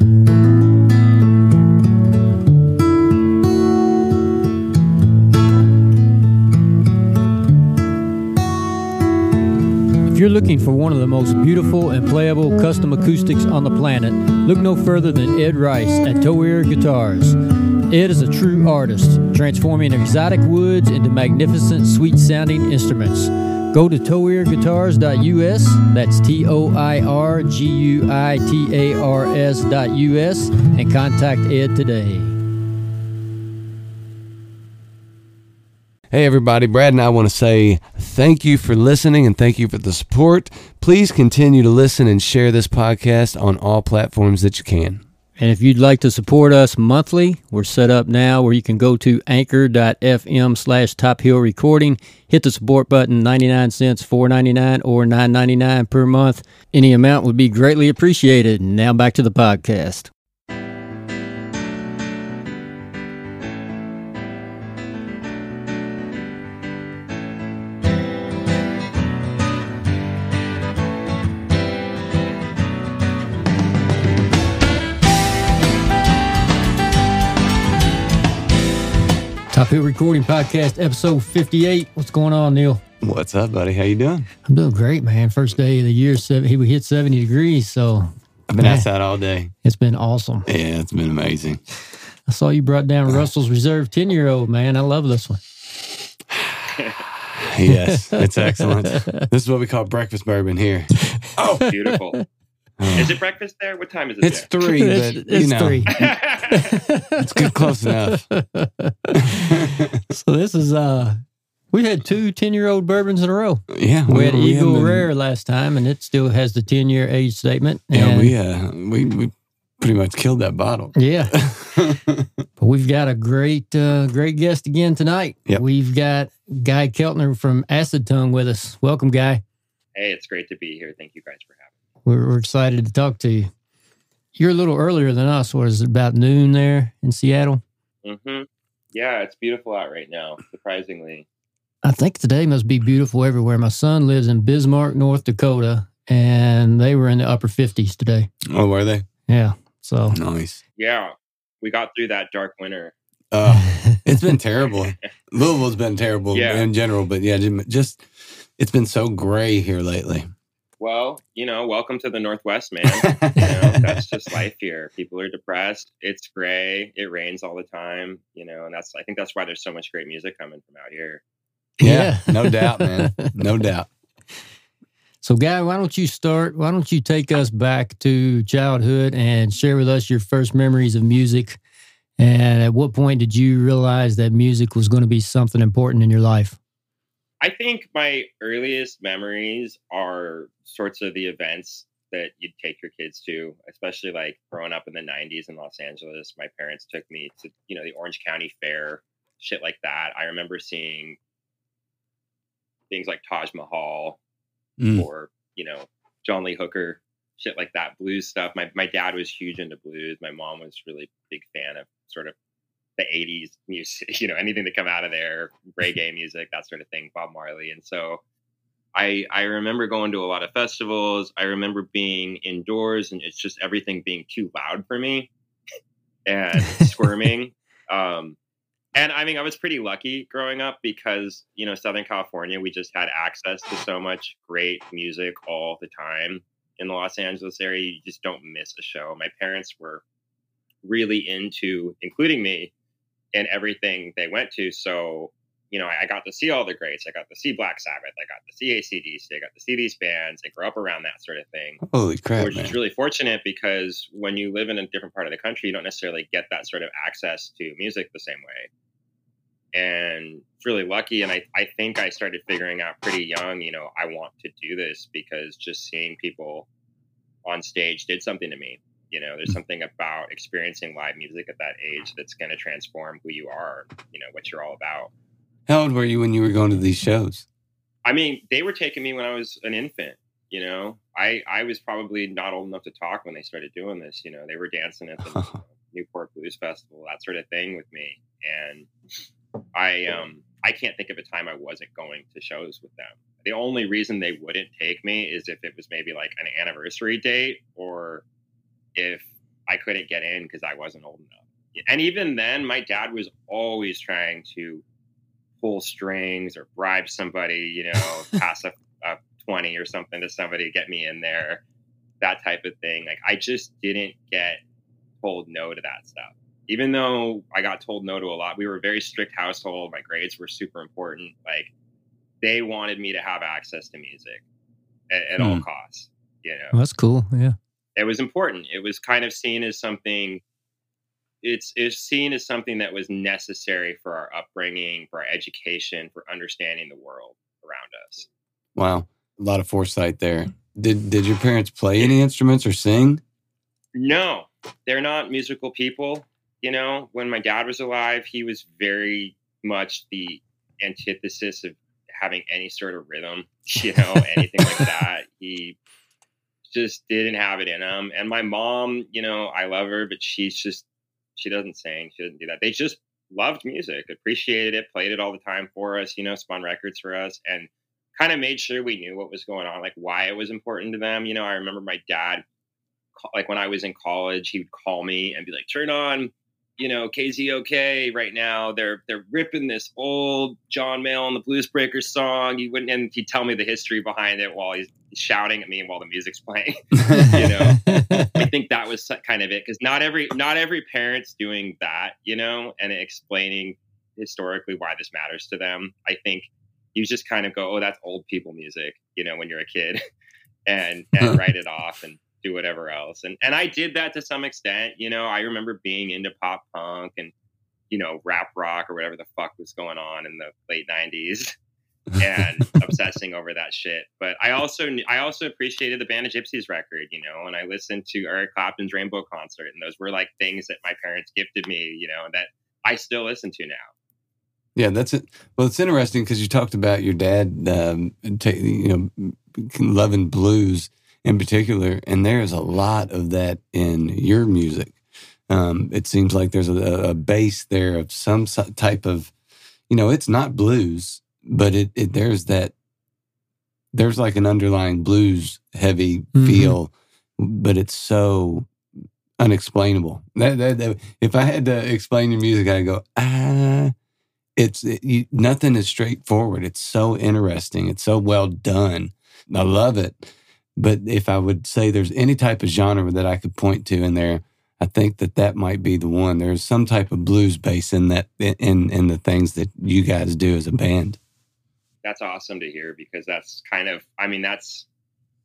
If you're looking for one of the most beautiful and playable custom acoustics on the planet, look no further than Ed Rice at Toir Guitars. Ed is a true artist, transforming exotic woods into magnificent, sweet sounding instruments. Go to toirguitars.us, that's T O I R G U I T A R S.us, and contact Ed today. Hey, everybody. Brad and I want to say thank you for listening and thank you for the support. Please continue to listen and share this podcast on all platforms that you can. And if you'd like to support us monthly, we're set up now where you can go to anchor.fm slash top hill recording, hit the support button, 99 cents, 4.99 or 9.99 per month. Any amount would be greatly appreciated. Now back to the podcast. Top Hill Recording Podcast, episode 58. What's going on, Neil? What's up, buddy? How you doing? I'm doing great, man. First day of the year, seven, we hit 70 degrees, so I've been Man. outside all day. it's been awesome. Yeah, it's been amazing. I saw you brought down Russell's Reserve 10 year old, man. I love this one. Yes, it's excellent. This is what we call breakfast bourbon here. Oh, beautiful. Is it breakfast there? What time is it It's three, but it's, you know, three. it's good, close enough. so this is, uh, we had two 10 year old bourbons in a row. Yeah, We had we Eagle haven't- Rare last time, and it still has the 10 year age statement. Yeah, And- we uh, we we pretty much killed that bottle. Yeah. But we've got a great, uh, great guest again tonight. Yep. We've got Guy Keltner from Acid Tongue with us. Welcome, Guy. hey, it's great to be here. Thank you guys for having We're, we're excited to talk to you. You're a little earlier than us. What is it, about noon there in Seattle? me. Yeah, it's beautiful out right now, surprisingly. I think today must be beautiful everywhere. My son lives in Bismarck, North Dakota, and they were in the upper 50s today. Oh, were they? Yeah. So Nice. Yeah, we got through that dark winter. Uh, it's been terrible. Louisville's been terrible Yeah. in general, but yeah, just it's been so gray here lately. Well, you know, welcome to the Northwest, man. you know, that's just life here. People are depressed. It's gray. It rains all the time. You know, and that's I think that's why there's so much great music coming from out here. yeah, no doubt, man. No doubt. So, Guy, why don't you start? Why don't you take us back to childhood and share with us your first memories of music? And at what point did you realize that music was going to be something important in your life? I think my earliest memories are sorts of the events that you'd take your kids to, especially like growing up in the 90s in Los Angeles. My parents took me to, you know, the Orange County Fair, shit like that. I remember seeing things like Taj Mahal Mm. or, you know, John Lee Hooker, shit like that, blues stuff. My, my dad was huge into blues. My mom was really big fan of sort of the 80s music, you know, anything that come out of there, reggae music, that sort of thing, Bob Marley. And so I I remember going to a lot of festivals. I remember being indoors and it's just everything being too loud for me and squirming. Um and I mean I was pretty lucky growing up because, you know, Southern California, we just had access to so much great music all the time. In the Los Angeles area, you just don't miss a show. My parents were really into including me in everything they went to. So, you know, I, I got to see all the greats. I got to see Black Sabbath. I got to see ACDC. I got to see these bands and grow up around that sort of thing. Holy crap, which is really fortunate because when you live in a different part of the country, you don't necessarily get that sort of access to music the same way. And it's really lucky. And I, I think I started figuring out pretty young, you know, I want to do this because just seeing people on stage did something to me. You know, there's mm. something about experiencing live music at that age that's going to transform who you are, you know, what you're all about. How old were you when you were going to these shows? I mean, they were taking me when I was an infant. You know, I I was probably not old enough to talk when they started doing this. You know, they were dancing at the Newport Blues Festival, that sort of thing with me, and I um I can't think of a time I wasn't going to shows with them. The only reason they wouldn't take me is if it was maybe like an anniversary date or if I couldn't get in because I wasn't old enough. And even then, my dad was always trying to pull strings or bribe somebody, you know, pass a, a 20 or something to somebody to get me in there, that type of thing. Like, I just didn't get told no to that stuff. Even though I got told no to a lot, we were a very strict household. My grades were super important. Like, they wanted me to have access to music at, at all Hmm. costs, you know Well, that's cool. Yeah. it was important. It was kind of seen as something. It's it's seen as something that was necessary for our upbringing, for our education, for understanding the world around us. Wow, a lot of foresight there. Did did your parents play any instruments or sing? No, they're not musical people. You know, when my dad was alive, he was very much the antithesis of having any sort of rhythm, you know, anything like that. He just didn't have it in him. And my mom, you know, I love her, but she's just, she doesn't sing. She doesn't do that. They just loved music, appreciated it, played it all the time for us, you know, spun records for us, and kind of made sure we knew what was going on, like why it was important to them. You know, I remember my dad, like when I was in college, he would call me and be like, turn on you know, KZOK right now, they're they're ripping this old John Mayall and the Blues Breakers song. He wouldn't and he'd tell me the history behind it while he's shouting at me while the music's playing. you know, I think that was kind of it because not every not every parent's doing that, you know, and explaining historically why this matters to them. I think you just kind of go, oh, that's old people music, you know, when you're a kid, and and write it off and do whatever else. And and I did that to some extent. You know, I remember being into pop punk and you know rap rock or whatever the fuck was going on in the late '90s, and obsessing over that shit. But I also I also appreciated the Band of Gypsys record. You know, and I listened to Eric Clapton's Rainbow concert, and those were like things that my parents gifted me. You know, that I still listen to now. Yeah, that's it. Well, it's interesting because you talked about your dad, um, ta- you know, loving blues in particular, and there is a lot of that in your music. Um, it seems like there's a, a base there of some type of, you know, it's not blues, but it, it there's that there's like an underlying blues heavy Mhm. feel, but it's so unexplainable. That, that, that- if I had to explain your music, I'd go ah it's it, you, nothing is straightforward. It's so interesting. It's so well done. I love it. But if I would say there's any type of genre that I could point to in there, I think that that might be the one. There's some type of blues base in that in in the things that you guys do as a band. that's awesome to hear because that's kind of i mean that's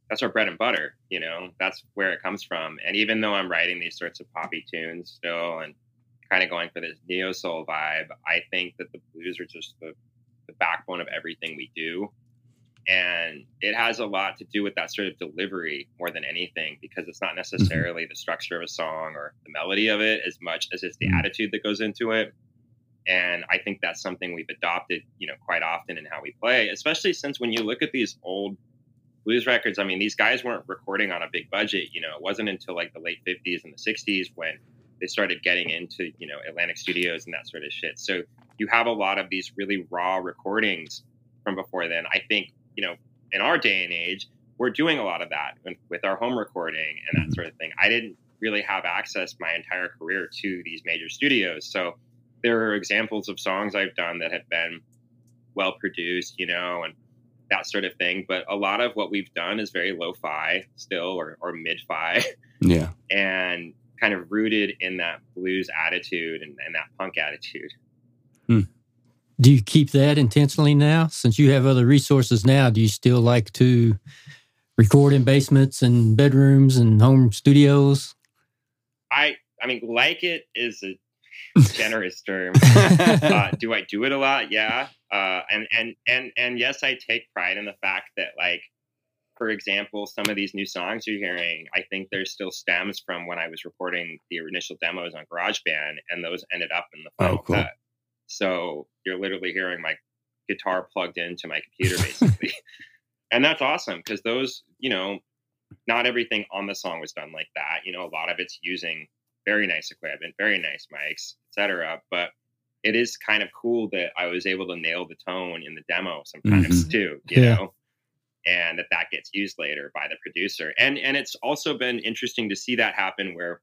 that's our bread and butter you know that's where it comes from and even though i'm writing these sorts of poppy tunes still and kind of going for this neo soul vibe i think that the blues are just the, the backbone of everything we do and it has a lot to do with that sort of delivery more than anything because it's not necessarily the structure of a song or the melody of it as much as it's the Mhm. attitude that goes into it and I think that's something we've adopted, you know, quite often in how we play, especially since when you look at these old blues records, I mean, these guys weren't recording on a big budget. You know, it wasn't until like the late 50s and the 60s when they started getting into, you know, Atlantic Studios and that sort of shit. So you have a lot of these really raw recordings from before then. I think, you know, in our day and age, we're doing a lot of that with, our home recording and that mm-hmm. sort of thing. I didn't really have access my entire career to these major studios. So there are examples of songs I've done that have been well produced, you know, and that sort of thing. But a lot of what we've done is very lo fi still or, or mid fi Yeah. and kind of rooted in that blues attitude and, and that punk attitude. Hmm. Do you keep that intentionally now? Since you have other resources now, do you still like to record in basements and bedrooms and home studios? I I mean, like it is a generous term. uh, do I do it a lot? Yeah. Uh, and and and and yes, I take pride in the fact that, like, for example, some of these new songs you're hearing, I think there's still stems from when I was recording the initial demos on GarageBand, and those ended up in the final Oh, cool. cut. So you're literally hearing my guitar plugged into my computer, basically, and that's awesome because those, you know, not everything on the song was done like that. You know, a lot of it's using very nice equipment, very nice mics, etc. But it is kind of cool that I was able to nail the tone in the demo sometimes Mhm. too, you Yeah. know, and that that gets used later by the producer. And and it's also been interesting to see that happen where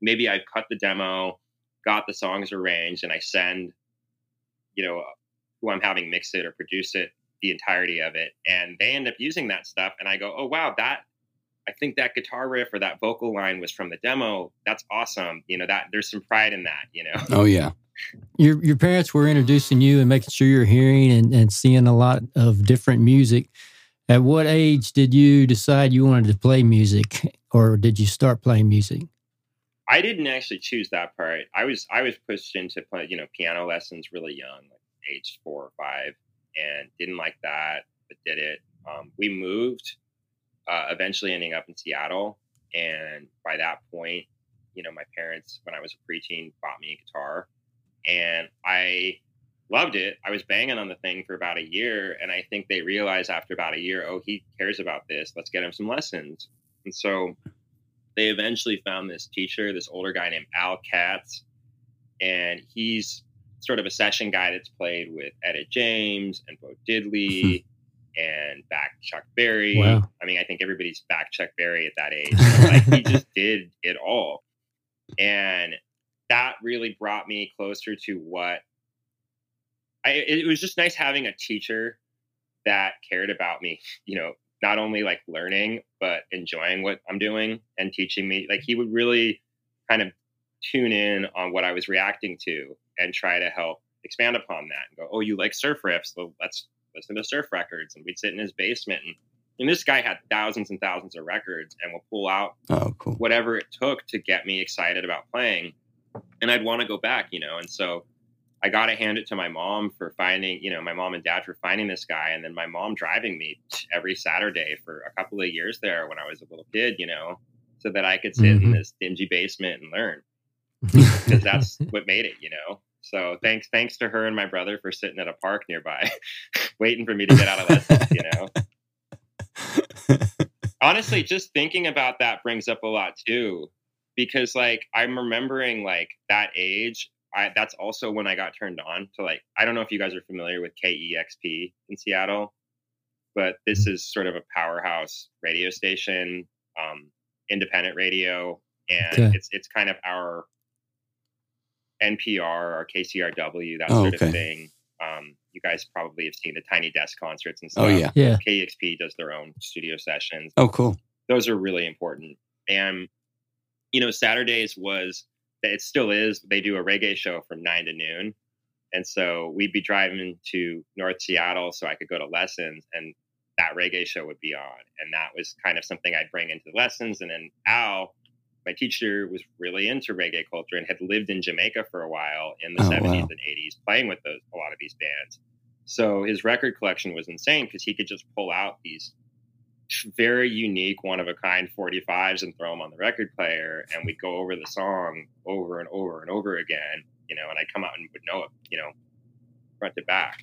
maybe I've cut the demo, got the songs arranged, and I send, you know, who I'm having mix it or produce it, the entirety of it, and they end up using that stuff, and I go, oh wow, that I think that guitar riff or that vocal line was from the demo. That's awesome. You know that there's some pride in that. You know. Oh yeah. Your your parents were introducing you and making sure you're hearing and, and seeing a lot of different music. At what age did you decide you wanted to play music, or did you start playing music? I didn't actually choose that part. I was I was pushed into play, you know, piano lessons really young, like age four or five, and didn't like that, but did it. Um, we moved, uh, eventually ending up in Seattle, and by that point, you know, my parents, when I was a preteen, bought me a guitar, and I loved it. I was banging on the thing for about a year, and I think they realized after about a year, oh, he cares about this. Let's get him some lessons. And so they eventually found this teacher, this older guy named Al Katz, and he's sort of a session guy that's played with Etta James and Bo Diddley and back Chuck Berry. Wow. I mean, I think everybody's back Chuck Berry at that age. like he just did it all. And that really brought me closer to what I, it was just nice having a teacher that cared about me, you know, not only like learning, but enjoying what I'm doing and teaching me. Like he would really kind of tune in on what I was reacting to and try to help expand upon that and go, Oh, you like surf riffs? Well, let's listen to surf records. And we'd sit in his basement and, and this guy had thousands and thousands of records and will pull out Oh, cool. whatever it took to get me excited about playing. And I'd want to go back, you know. And so I got to hand it to my mom for finding, you know, my mom and dad for finding this guy. And then my mom driving me every Saturday for a couple of years there when I was a little kid, you know, so that I could sit in Mhm. this dingy basement and learn because that's what made it, you know. So thanks, thanks to her and my brother for sitting at a park nearby, waiting for me to get out of lessons, you know. honestly just thinking about that brings up a lot too because like i'm remembering like that age I, that's also when i got turned on to like i don't know if you guys are familiar with kexp in seattle but this is sort of a powerhouse radio station um, independent radio and Okay. it's it's kind of our npr or kcrw that Oh, sort okay. of thing um, you guys probably have seen the tiny desk concerts and stuff. Oh yeah. yeah. KEXP does their own studio sessions. Oh cool. Those are really important. And, you know, Saturdays was, it still is, they do a reggae show from nine to noon. And so we'd be driving to North Seattle so I could go to lessons and that reggae show would be on. And that was kind of something I'd bring into the lessons. And then Al, my teacher, was really into reggae culture and had lived in Jamaica for a while in the Oh, 70s wow. and 80s, playing with those, a lot of these bands. So his record collection was insane because he could just pull out these very unique, one of a kind 45s and throw them on the record player, and we'd go over the song over and over and over again, you know, and I'd come out and would know it, you know, front to back.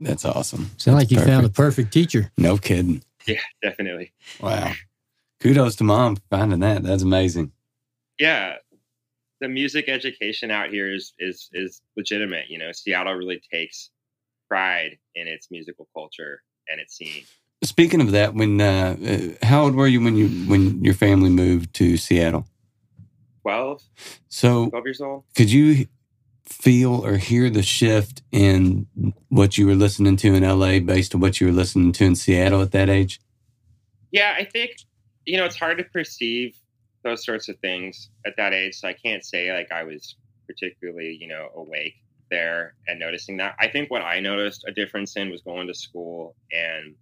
That's awesome. Sound like That's you found the perfect. perfect teacher. No kidding. Yeah, definitely. Wow. Kudos to mom for finding that. That's amazing. Yeah, the music education out here is is is legitimate. You know, Seattle really takes pride in its musical culture and its scene. Speaking of that, when uh, uh, how old were you when you when your family moved to Seattle? 12, So 12 years old. could you feel or hear the shift in what you were listening to in LA based on what you were listening to in Seattle at that age? Yeah, I think you know it's hard to perceive those sorts of things at that age. So I can't say like I was particularly you know awake there and noticing that. I think what I noticed a difference in was going to school and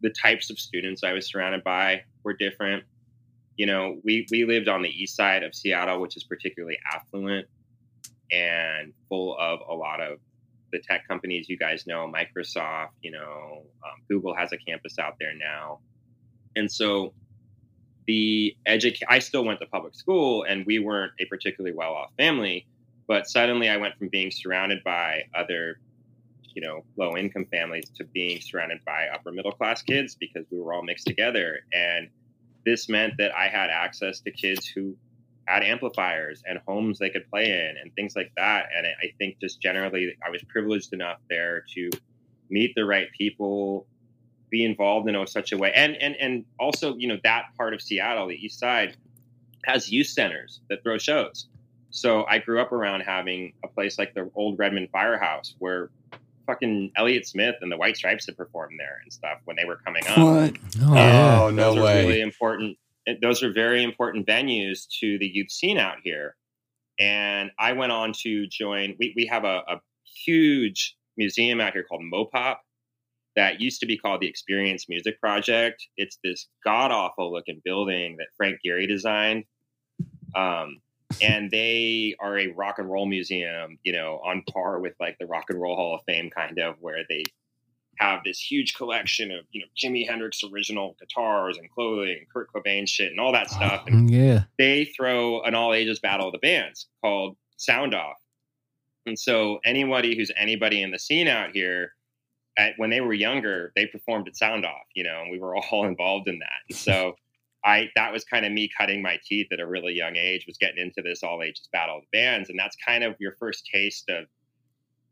the types of students I was surrounded by were different. You know, we we lived on the east side of Seattle, which is particularly affluent and full of a lot of the tech companies you guys know, Microsoft, you know, um, Google has a campus out there now. And so the educ I still went to public school and we weren't a particularly well off family, but suddenly I went from being surrounded by other, you know, low income families to being surrounded by upper middle class kids because we were all mixed together. And this meant that I had access to kids who had amplifiers and homes they could play in and things like that. And I think just generally, I was privileged enough there to meet the right people, be involved in such a way, and and and also, you know, that part of Seattle, the East Side, has youth centers that throw shows. So I grew up around having a place like the old Redmond Firehouse where fucking Elliott Smith and the White Stripes had performed there and stuff when they were coming up. What? Oh, yeah. Oh, no those way. Are really important. Those are very important venues to the youth scene out here. And I went on to join. We we have a, a huge museum out here called Mopop that used to be called the Experience Music Project. It's this god awful looking building that Frank Gehry designed. Um, and they are a rock and roll museum, you know, on par with like the Rock and Roll Hall of Fame, kind of, where they have this huge collection of, you know, Jimi Hendrix original guitars and clothing, and Kurt Cobain shit, and all that stuff. And mm, yeah. they throw an all ages battle of the bands called Sound Off. And so anybody who's anybody in the scene out here, at, when they were younger, they performed at Sound Off, you know, and we were all involved in that. And so I that was kind of me cutting my teeth at a really young age, was getting into this all ages battle of the bands. And that's kind of your first taste of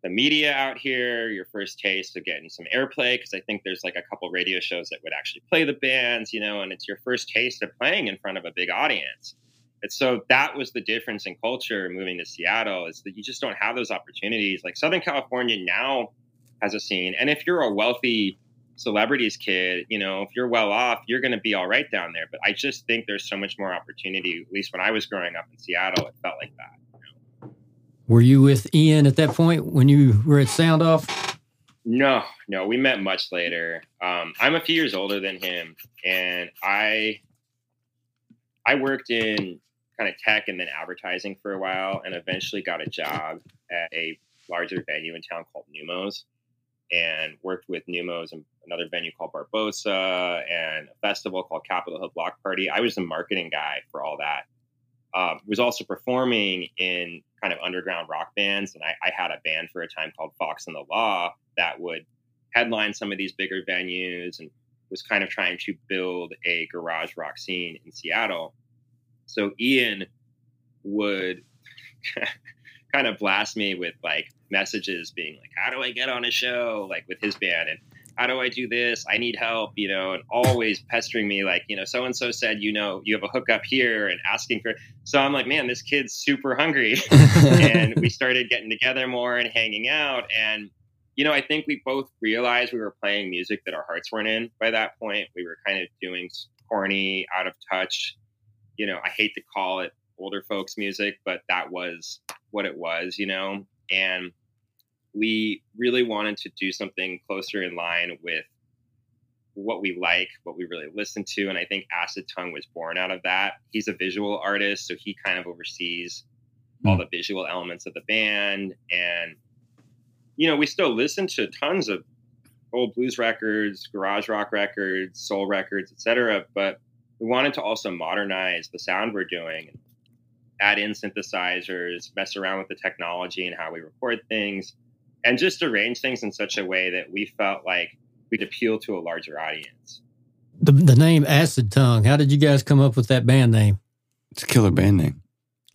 the media out here, your first taste of getting some airplay, because I think there's like a couple radio shows that would actually play the bands, you know, and it's your first taste of playing in front of a big audience. And so that was the difference in culture moving to Seattle is that you just don't have those opportunities. Like Southern California now has a scene. And if you're a wealthy celebrities kid, you know, if you're well off, you're going to be all right down there. But I just think there's so much more opportunity. At least when I was growing up in Seattle, it felt like that. Were you with Ian at that point when you were at Sound Off? No, no, we met much later. Um, I'm a few years older than him, and I I worked in kind of tech and then advertising for a while, and eventually got a job at a larger venue in town called Neumos, and worked with Neumos and another venue called Barboza and a festival called Capitol Hill Block Party. I was the marketing guy for all that. Um, was also performing in kind of underground rock bands, and I, I had a band for a time called Fox and the Law that would headline some of these bigger venues and was kind of trying to build a garage rock scene in Seattle. So Ian would kind of blast me with like messages being like, how do I get on a show? Like with his band and how do I do this? I need help, you know, and always pestering me like, you know, so and so said, you know, you have a hookup here and asking for. So I'm like, man, this kid's super hungry. and we started getting together more and hanging out. And, you know, I think we both realized we were playing music that our hearts weren't in by that point. We were kind of doing corny, out of touch. You know, I hate to call it older folks music, but that was what it was, you know? And we really wanted to do something closer in line with what we like, what we really listen to. And I think Acid Tongue was born out of that. He's a visual artist, so he kind of oversees mm. all the visual elements of the band. And, you know, we still listen to tons of old blues records, garage rock records, soul records, etc. But we wanted to also modernize the sound we're doing and add in synthesizers, mess around with the technology and how we record things and just arrange things in such a way that we felt like we'd appeal to a larger audience. The, the name Acid Tongue, how did you guys come up with that band name? It's a killer band name.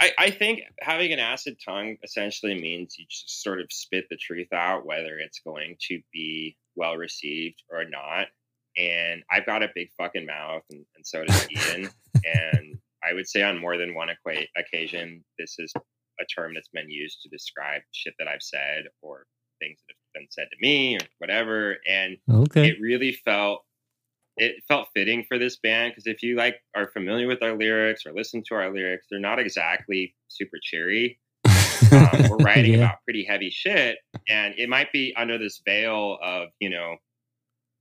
I, I think having an acid tongue essentially means you just sort of spit the truth out, whether it's going to be well received or not. And I've got a big fucking mouth, and, and so does Ian. and I would say on more than one equa- occasion, this is a term that's been used to describe shit that I've said or things that have been said to me or whatever. And okay. it really felt it felt fitting for this band because if you like are familiar with our lyrics or listen to our lyrics, they're not exactly super cheery. um, we're writing yeah. about pretty heavy shit, and it might be under this veil of you know,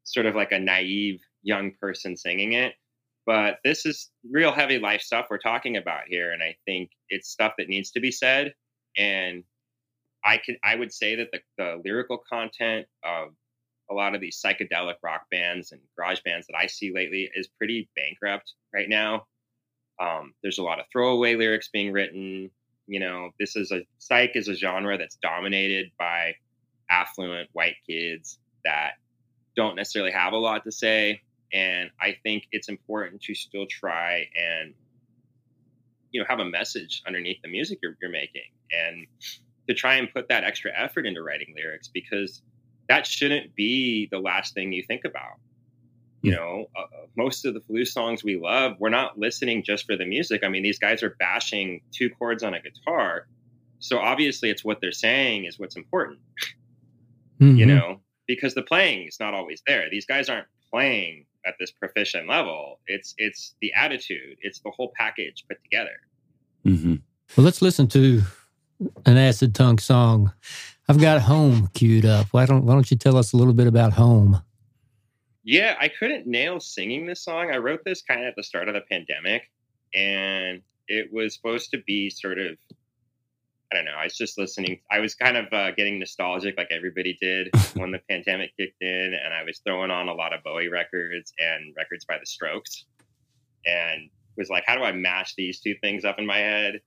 sort of like a naive young person singing it but this is real heavy life stuff we're talking about here and i think it's stuff that needs to be said and i could i would say that the, the lyrical content of a lot of these psychedelic rock bands and garage bands that i see lately is pretty bankrupt right now. Um, there's a lot of throwaway lyrics being written you know this is a psych is a genre that's dominated by affluent white kids that don't necessarily have a lot to say and I think it's important to still try and you know have a message underneath the music you're, you're making and to try and put that extra effort into writing lyrics because that shouldn't be the last thing you think about You know, uh, most of the Flute songs we love, we're not listening just for the music. I mean, these guys are bashing two chords on a guitar. So obviously, it's what they're saying is what's important, Mhm. you know, because the playing is not always there. These guys aren't playing at this proficient level. It's it's the attitude, it's the whole package put together. Mm-hmm. Well, let's listen to an Acid Tongue song. I've got Home queued up. Why don't Why don't you tell us a little bit about Home? Yeah, I couldn't nail singing this song. I wrote this kind of at the start of the pandemic, and it was supposed to be sort of, I don't know. I was just listening. I was kind of uh, getting nostalgic, like everybody did when the pandemic kicked in, and I was throwing on a lot of Bowie records and records by The Strokes, and was like, how do I mash these two things up in my head?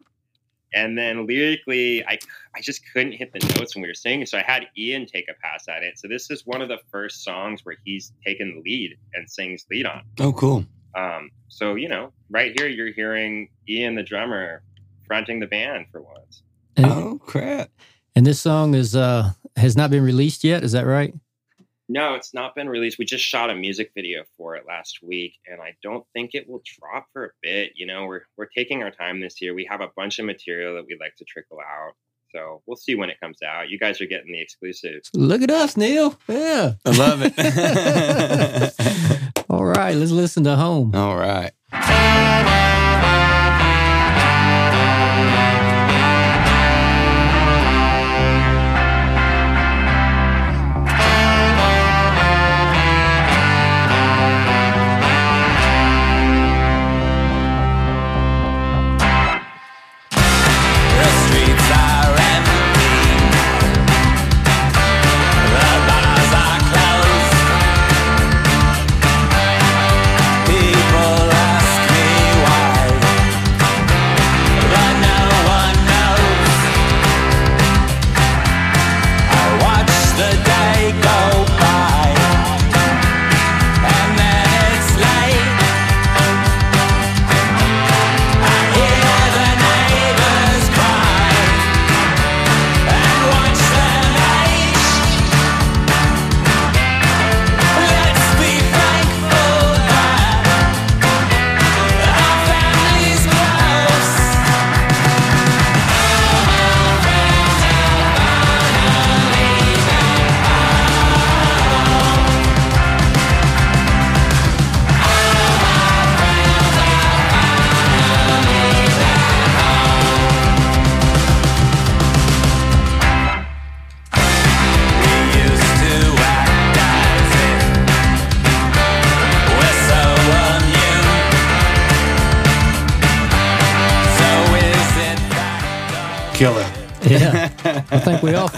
And then lyrically, I I just couldn't hit the notes when we were singing, so I had Ian take a pass at it. So this is one of the first songs where he's taken the lead and sings lead on. Oh, cool. Um, so you know, right here you're hearing Ian the drummer fronting the band for once. And, Oh, crap. and this song is uh has not been released yet. Is that right? No, it's not been released. We just shot a music video for it last week, and I don't think it will drop for a bit. You know, we're we're taking our time this year. We have a bunch of material that we'd like to trickle out. So we'll see when it comes out. You guys are getting the exclusive. Look at us, Neil. Yeah. I love it. All right, let's listen to Home. All right.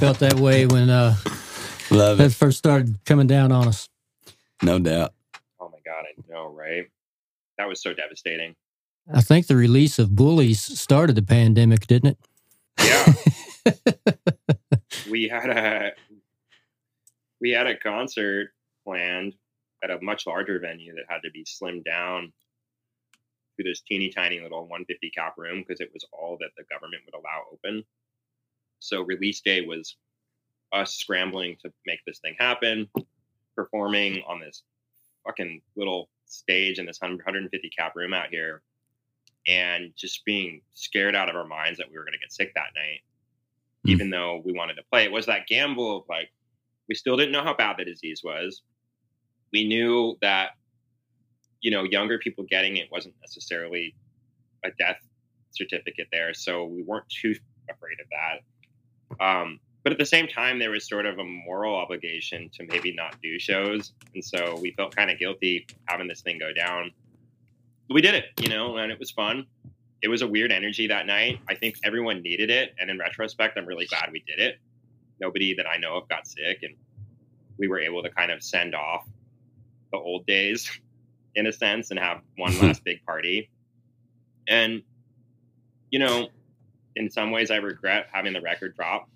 Felt that way when uh, Love that it. first started coming down on us. No doubt. Oh my god, I know, right? That was so devastating. I think the release of Bullies started the pandemic, didn't it? Yeah. we had a we had a concert planned at a much larger venue that had to be slimmed down to this teeny tiny little 150 cap room because it was all that the government would allow open. So release day was us scrambling to make this thing happen, performing on this fucking little stage in this 150 cap room out here, and just being scared out of our minds that we were going to get sick that night, Mm. even though we wanted to play. It was that gamble of like, we still didn't know how bad the disease was. We knew that, you know, younger people getting it wasn't necessarily a death certificate there. So we weren't too afraid of that. Um, but at the same time, there was sort of a moral obligation to maybe not do shows. And so we felt kind of guilty having this thing go down. But we did it, you know, and it was fun. It was a weird energy that night. I think everyone needed it. And in retrospect, I'm really glad we did it. Nobody that I know of got sick. And we were able to kind of send off the old days in a sense and have one last big party. And, you know, in some ways, I regret having the record drop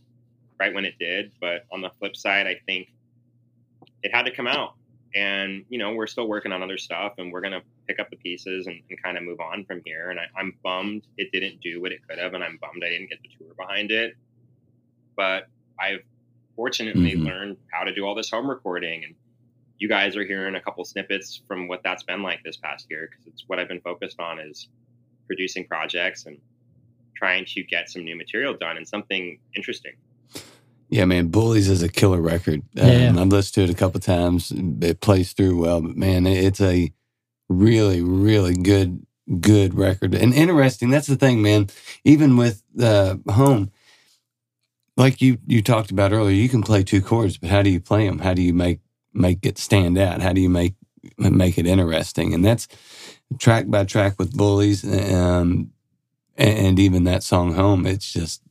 right when it did. But on the flip side, I think it had to come out. And, you know, we're still working on other stuff and we're going to pick up the pieces and, and kind of move on from here. And I, I'm bummed it didn't do what it could have. And I'm bummed I didn't get the tour behind it. But I've fortunately Mhm. learned how to do all this home recording and you guys are hearing a couple snippets from what that's been like this past year because it's what I've been focused on is producing projects and trying to get some new material done and something interesting. Yeah, man, Bullies is a killer record. Um, Yeah. I've listened to it a couple times. It plays through well, but man, it's a really, really good, good record and interesting. That's the thing, man. Even with uh, home, like you you talked about earlier, you can play two chords, but how do you play them? How do you make make it stand out? How do you make make it interesting? And that's track by track with Bullies, um, and even that song home. It's just.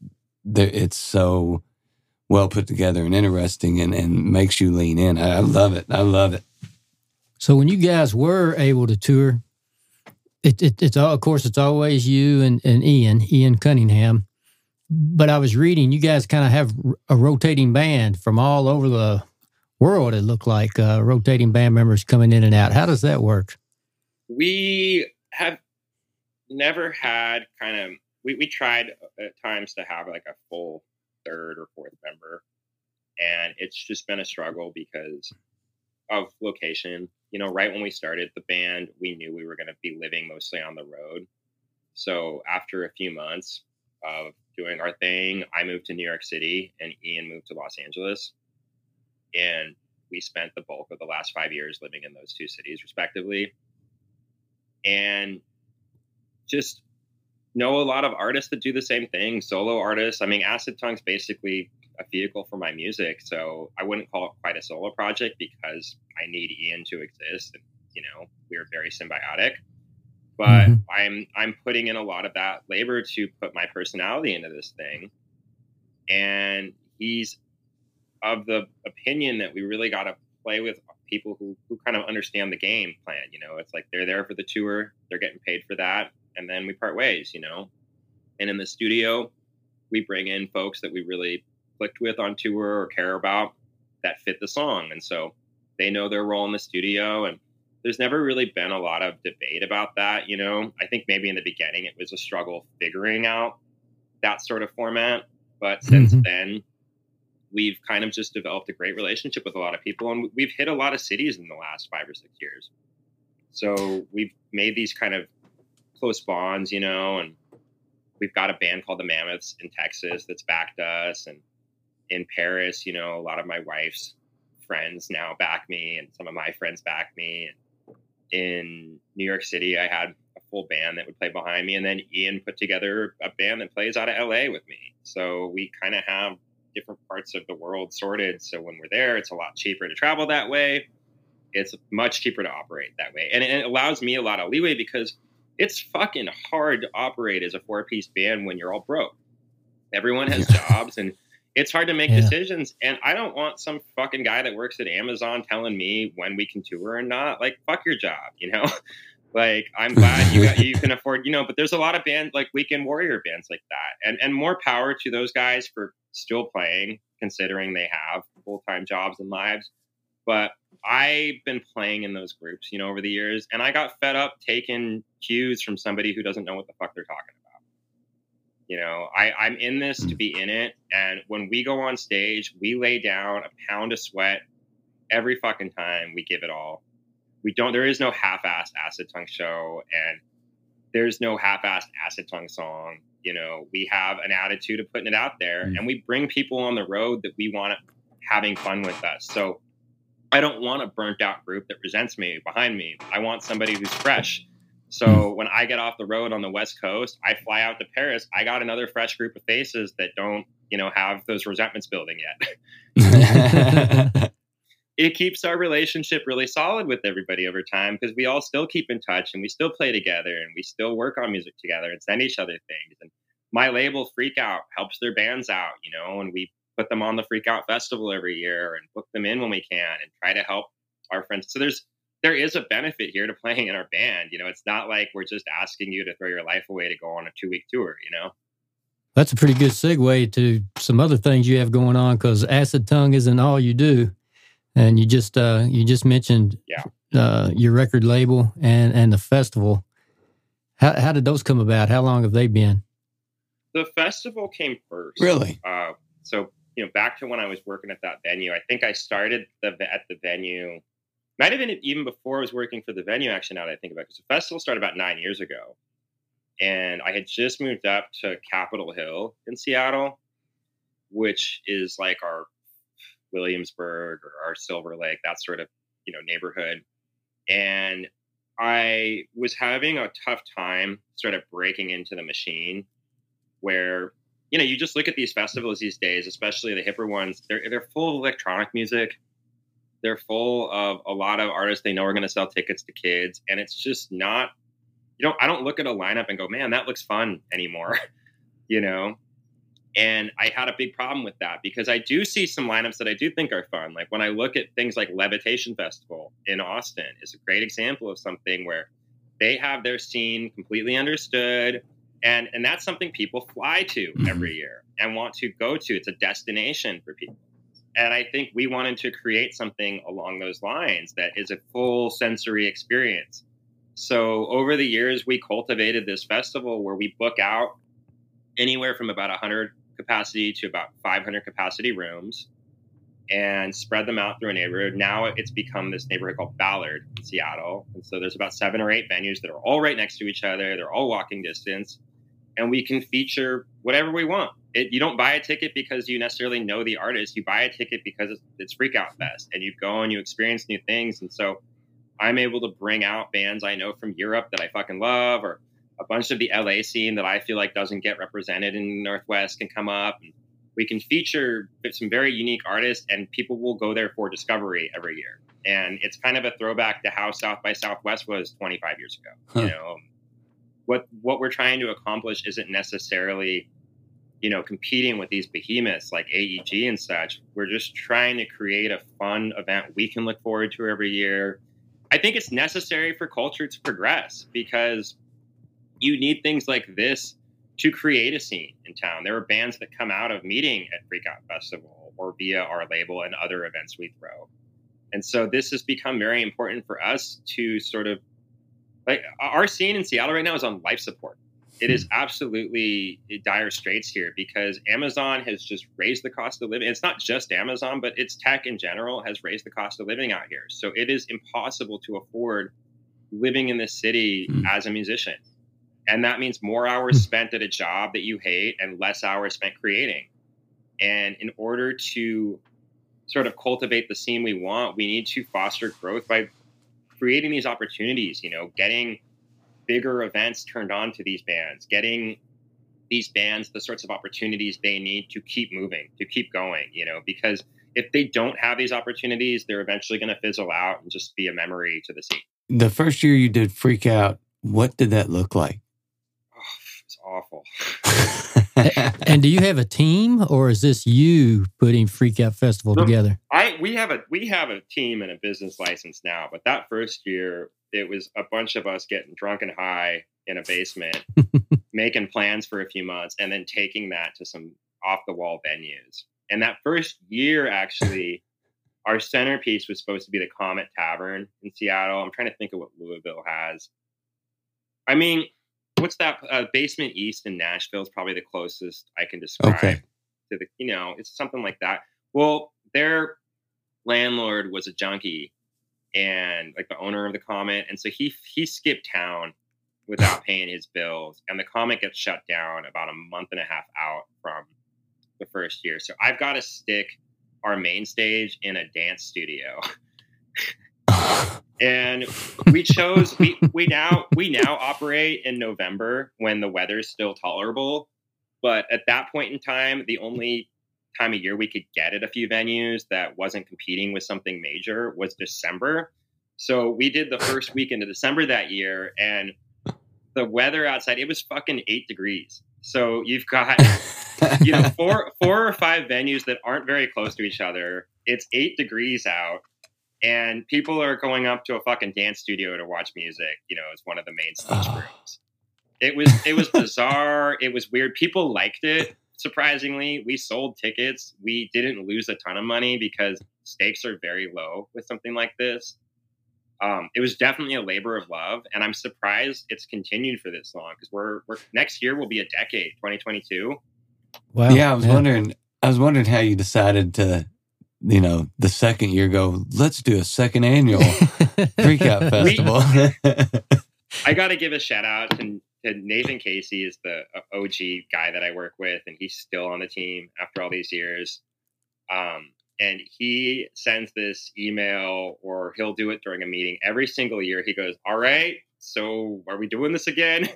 It's so well put together and interesting and, and makes you lean in. I, I love it. I love it. So when you guys were able to tour, it, it, it's all, of course it's always you and, and Ian, Ian Cunningham. But I was reading you guys kind of have a rotating band from all over the world. It looked like uh, rotating band members coming in and out. How does that work? we have never had kind of we, we tried at times to have like a full third or fourth member. And it's just been a struggle because of location. You know right when we started the band we knew we were going to be living mostly on the road. So after a few months of doing our thing i moved to new york city and ian moved to los angeles. And we spent the bulk of the last five years living in those two cities respectively. And just know a lot of artists that do the same thing solo artists i mean acid tongue's basically a vehicle for my music so i wouldn't call it quite a solo project because i need ian to exist and you know we're very symbiotic but Mhm. i'm i'm putting in a lot of that labor to put my personality into this thing and he's of the opinion that we really got to play with people who, who kind of understand the game plan. You know, it's like they're there for the tour, they're getting paid for that, and then we part ways, you know. And in the studio, we bring in folks that we really clicked with on tour or care about that fit the song. And so they know their role in the studio. And there's never really been a lot of debate about that, you know. I think maybe in the beginning it was a struggle figuring out that sort of format. But since Mhm. then, we've kind of just developed a great relationship with a lot of people and we've hit a lot of cities in the last five or six years so we've made these kind of close bonds you know and we've got a band called the mammoths in texas that's backed us and in paris you know a lot of my wife's friends now back me and some of my friends back me and in new york city i had a full band that would play behind me and then ian put together a band that plays out of la with me so we kind of have different parts of the world sorted. So when we're there, it's a lot cheaper to travel that way. It's much cheaper to operate that way. And it allows me a lot of leeway because it's fucking hard to operate as a four piece band when you're all broke. Everyone has jobs and it's hard to make Yeah. decisions. And I don't want some fucking guy that works at Amazon telling me when we can tour or not. Like, fuck your job, you know? like, I'm glad you got, you can afford, you know, but there's a lot of bands like Weekend Warrior bands like that. And and more power to those guys for still playing, considering they have full time jobs and lives. But I've been playing in those groups, you know, over the years, and I got fed up taking cues from somebody who doesn't know what the fuck they're talking about. You know, I, I'm in this to be in it, and when we go on stage, we lay down a pound of sweat every fucking time. We give it all. We don't. There is no half-assed acid tongue show, and there's no half-assed acid tongue song. You know, we have an attitude of putting it out there, Mm. and we bring people on the road that we want having fun with us. So I don't want a burnt out group that resents me behind me. I want somebody who's fresh. So hmm. when I get off the road on the West Coast, I fly out to Paris. I got another fresh group of faces that don't, you know, have those resentments building yet. it keeps our relationship really solid with everybody over time because we all still keep in touch and we still play together and we still work on music together and send each other things. And my label Freak Out helps their bands out, you know, and we put them on the Freak Out Festival every year and book them in when we can and try to help our friends. So there's there is a benefit here to playing in our band. You know, it's not like we're just asking you to throw your life away to go on a two week tour, you know? That's a pretty good segue to some other things you have going on because acid tongue isn't all you do, and you just uh, you just mentioned Yeah. uh, your record label and and the festival. How how did those come about? How long have they been? The festival came first. really? uh, so you know back to when i was working at that venue i think i started the at the venue might have been even before I was working for the venue. Actually, now that I think about it, because the festival started about nine years ago, and I had just moved up to Capitol Hill in Seattle, which is like our Williamsburg or our Silver Lake, that sort of you know neighborhood, and I was having a tough time sort of breaking into the machine where you know you just look at these festivals these days especially the hipper ones they're, they're full of electronic music. They're full of a lot of artists they know are going to sell tickets to kids and it's just not you know i don't look at a lineup and go man that looks fun anymore you know? And i had a big problem with that because i do see some lineups that i do think are fun. Like when i look at things like levitation festival in austin is a great example of something where they have their scene completely understood and and that's something people fly to Mhm. every year and want to go to it's a destination for people and i think we wanted to create something along those lines that is a full sensory experience so over the years we cultivated this festival where we book out anywhere from about 100 capacity to about 500 capacity rooms and spread them out through a neighborhood. Now it's become this neighborhood called Ballard in Seattle. And so there's about seven or eight venues that are all right next to each other. They're all walking distance. And we can feature whatever we want. It, you don't buy a ticket because you necessarily know the artist. You buy a ticket because it's, it's Freak Out Fest and you go and you experience new things. And so I'm able to bring out bands I know from Europe that I fucking love or a bunch of the LA scene that I feel like doesn't get represented in the Northwest can come up. And we can feature some very unique artists, and people will go there for discovery every year. And it's kind of a throwback to how South by Southwest was 25 years ago. You know, what what we're trying to accomplish isn't necessarily, you know, competing with these behemoths like AEG and such. We're just trying to create a fun event we can look forward to every year. I think it's necessary for culture to progress because you need things like this to create a scene in town. There are bands that come out of meeting at Freak Out Festival or via our label and other events we throw. And so this has become very important for us to sort of like our scene in Seattle right now is on life support. It hmm. is absolutely eh, dire straits here because Amazon has just raised the cost of living. It's not just Amazon, but it's tech in general has raised the cost of living out here. So it is impossible to afford living in this city Hmm. as a musician. And that means more hours hmm. spent at a job that you hate and less hours spent creating. And in order to sort of cultivate the scene we want, we need to foster growth by creating these opportunities, you know, getting bigger events turned on to these bands, getting these bands the sorts of opportunities they need to keep moving, to keep going, you know, because if they don't have these opportunities, they're eventually going to fizzle out and just be a memory to the scene. The first year you did Freak Out, what did that look like? Awful. And do you have a team, or is this you putting Freak Out Festival together? I we have a we have a team and a business license now, but that first year it was a bunch of us getting drunk and high in a basement, making plans for a few months, and then taking that to some off the wall venues. And that first year, actually, our centerpiece was supposed to be the Comet Tavern in Seattle. I'm trying to think of what Louisville has. I mean, what's that? Uh, Basement East in Nashville is probably the closest I can describe Okay. to the. You know, it's something like that. Well, their landlord was a junkie and like the owner of the Comet, and so he he skipped town without paying his bills, and the Comet gets shut down about a month and a half out from the first year. So I've got to stick our main stage in a dance studio. and we chose we, we now we now operate in November when the weather's still tolerable. But at that point in time, the only time of year we could get at a few venues that wasn't competing with something major was December. So we did the first weekend of December that year, and the weather outside it was fucking eight degrees. So you've got you know four four or five venues that aren't very close to each other. It's eight degrees out, and people are going up to a fucking dance studio to watch music. You know, it's one of the main stage rooms. It was it was bizarre. it was weird. People liked it. Surprisingly, we sold tickets. We didn't lose a ton of money because stakes are very low with something like this. Um, it was definitely a labor of love, and I'm surprised it's continued for this long because we're, we're next year will be a decade, 2022. Wow. yeah, I was wondering. I was wondering how you decided to you know, the second year go, let's do a second annual Freak Out Festival. I got to give a shout out to, to Nathan Casey is the uh, OG guy that I work with, and he's still on the team after all these years. Um, and he sends this email, or he'll do it during a meeting every single year. He goes, "All right, so are we doing this again?"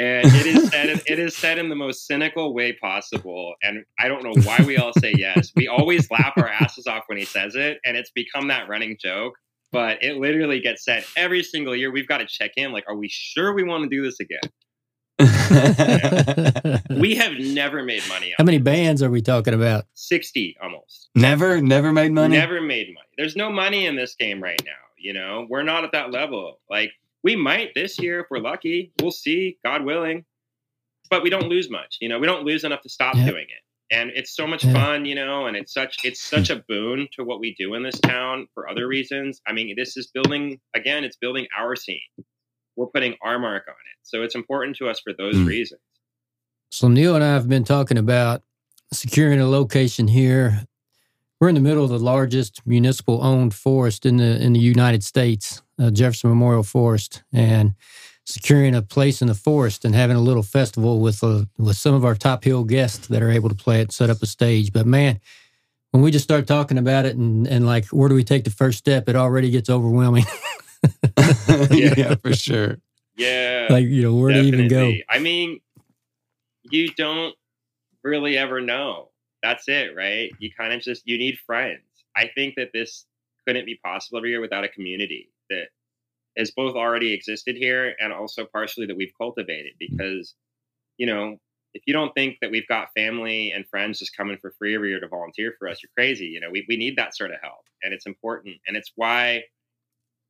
And it is said it is said in the most cynical way possible. And I don't know why we all say yes. We always laugh our asses off when he says it, and it's become that running joke but it literally gets said every single year. We've got to check in. Like, are we sure we want to do this again? We have never made money. How On many bands are we talking about? Sixty almost. never, never made money. Never made money. There's no money in this game right now. You know, we're not at that level. Like, we might this year if we're lucky. We'll see, God willing. But we don't lose much. You know, we don't lose enough to stop Yeah. doing it. And it's so much Yeah. fun, you know, and it's such it's such a boon to what we do in this town for other reasons. I mean, this is building again, it's building our scene. We're putting our mark on it. So it's important to us for those Mm. reasons. So Neil and I have been talking about securing a location here. We're in the middle of the largest municipal-owned forest in the in the United States, uh, Jefferson Memorial Forest, and securing a place in the forest and having a little festival with uh, with some of our top hill guests that are able to play it, set up a stage. But man, when we just start talking about it and and like where do we take the first step, it already gets overwhelming. yeah. Yeah. for sure. Yeah. like you know where do you even go? I mean, you don't really ever know. That's it, right? You kind of just you need friends. I think that this couldn't be possible every year without a community that has both already existed here and also partially that we've cultivated mm. because you know if you don't think that we've got family and friends just coming for free every year to volunteer for us you're crazy you know we, we need that sort of help and it's important and it's why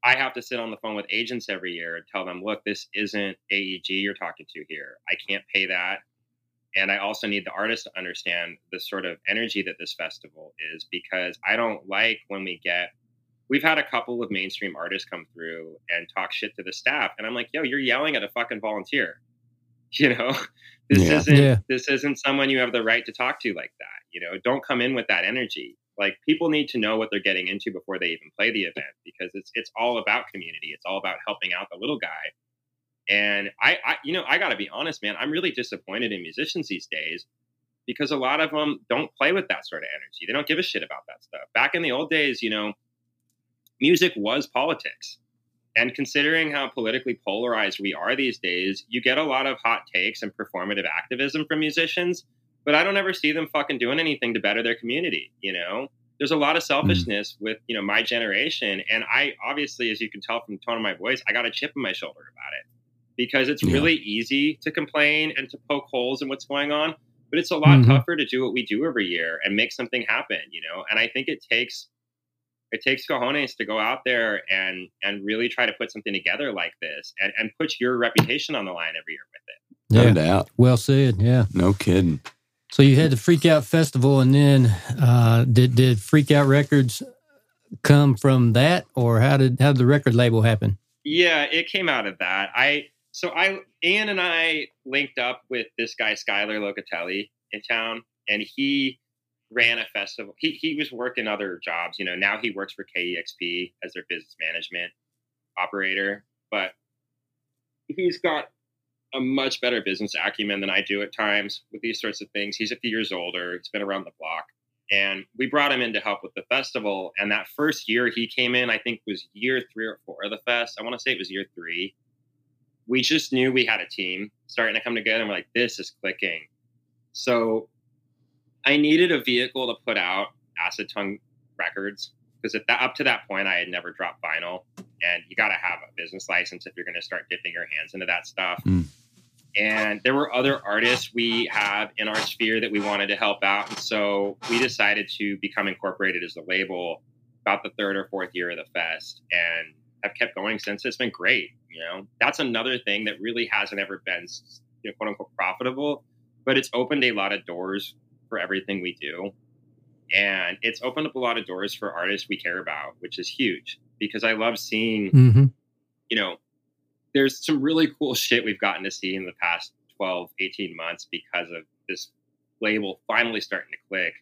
i have to sit on the phone with agents every year and tell them look this isn't aeg you're talking to here i can't pay that and i also need the artist to understand the sort of energy that this festival is because i don't like when we get we've had a couple of mainstream artists come through and talk shit to the staff and i'm like yo you're yelling at a fucking volunteer. You know? This Yeah. isn't Yeah. this isn't someone you have the right to talk to like that you know? Don't come in with that energy. Like people need to know what they're getting into before they even play the event because it's it's all about community. It's all about helping out the little guy and i, I you know i gotta be honest man i'm really disappointed in musicians these days because a lot of them don't play with that sort of energy. They don't give a shit about that stuff. Back in the old days you know music was politics. And considering how politically polarized we are these days, you get a lot of hot takes and performative activism from musicians, but I don't ever see them fucking doing anything to better their community, you know? There's a lot of hmm. selfishness with, you know, my generation and I obviously as you can tell from the tone of my voice, I got a chip in my shoulder about it because it's Yeah. really easy to complain and to poke holes in what's going on, but it's a lot Mhm. tougher to do what we do every year and make something happen, you know? And I think it takes it takes cojones to go out there and and really try to put something together like this and, and put your reputation on the line every year with it. No Yeah, doubt. well said. Yeah. No kidding. So you had the Freak Out Festival, and then uh, did did Freak Out Records come from that, or how did how did the record label happen? Yeah, it came out of that. I so I Ian and I linked up with this guy Skylar Locatelli in town, and he ran a festival. He he was working other jobs, you know. Now he works for KEXP as their business management operator, but he's got a much better business acumen than I do at times with these sorts of things. He's a few years older. He's been around the block. And we brought him in to help with the festival. And that first year he came in, I think was year three or four of the fest. I want to say it was year three. We just knew we had a team starting to come together. And we're like, this is clicking. So I needed a vehicle to put out Acid Tongue records because at that, up to that point, I had never dropped vinyl. And you got to have a business license if you're going to start dipping your hands into that stuff. Mm. And there were other artists we have in our sphere that we wanted to help out. And so we decided to become incorporated as a label about the third or fourth year of the fest and have kept going since. It's been great. You know, that's another thing that really hasn't ever been, you know, quote unquote profitable, but it's opened a lot of doors for everything we do. And it's opened up a lot of doors for artists we care about, which is huge because I love seeing Mm-hmm. you know, there's some really cool shit we've gotten to see in the past 12, 18 months because of this label finally starting to click.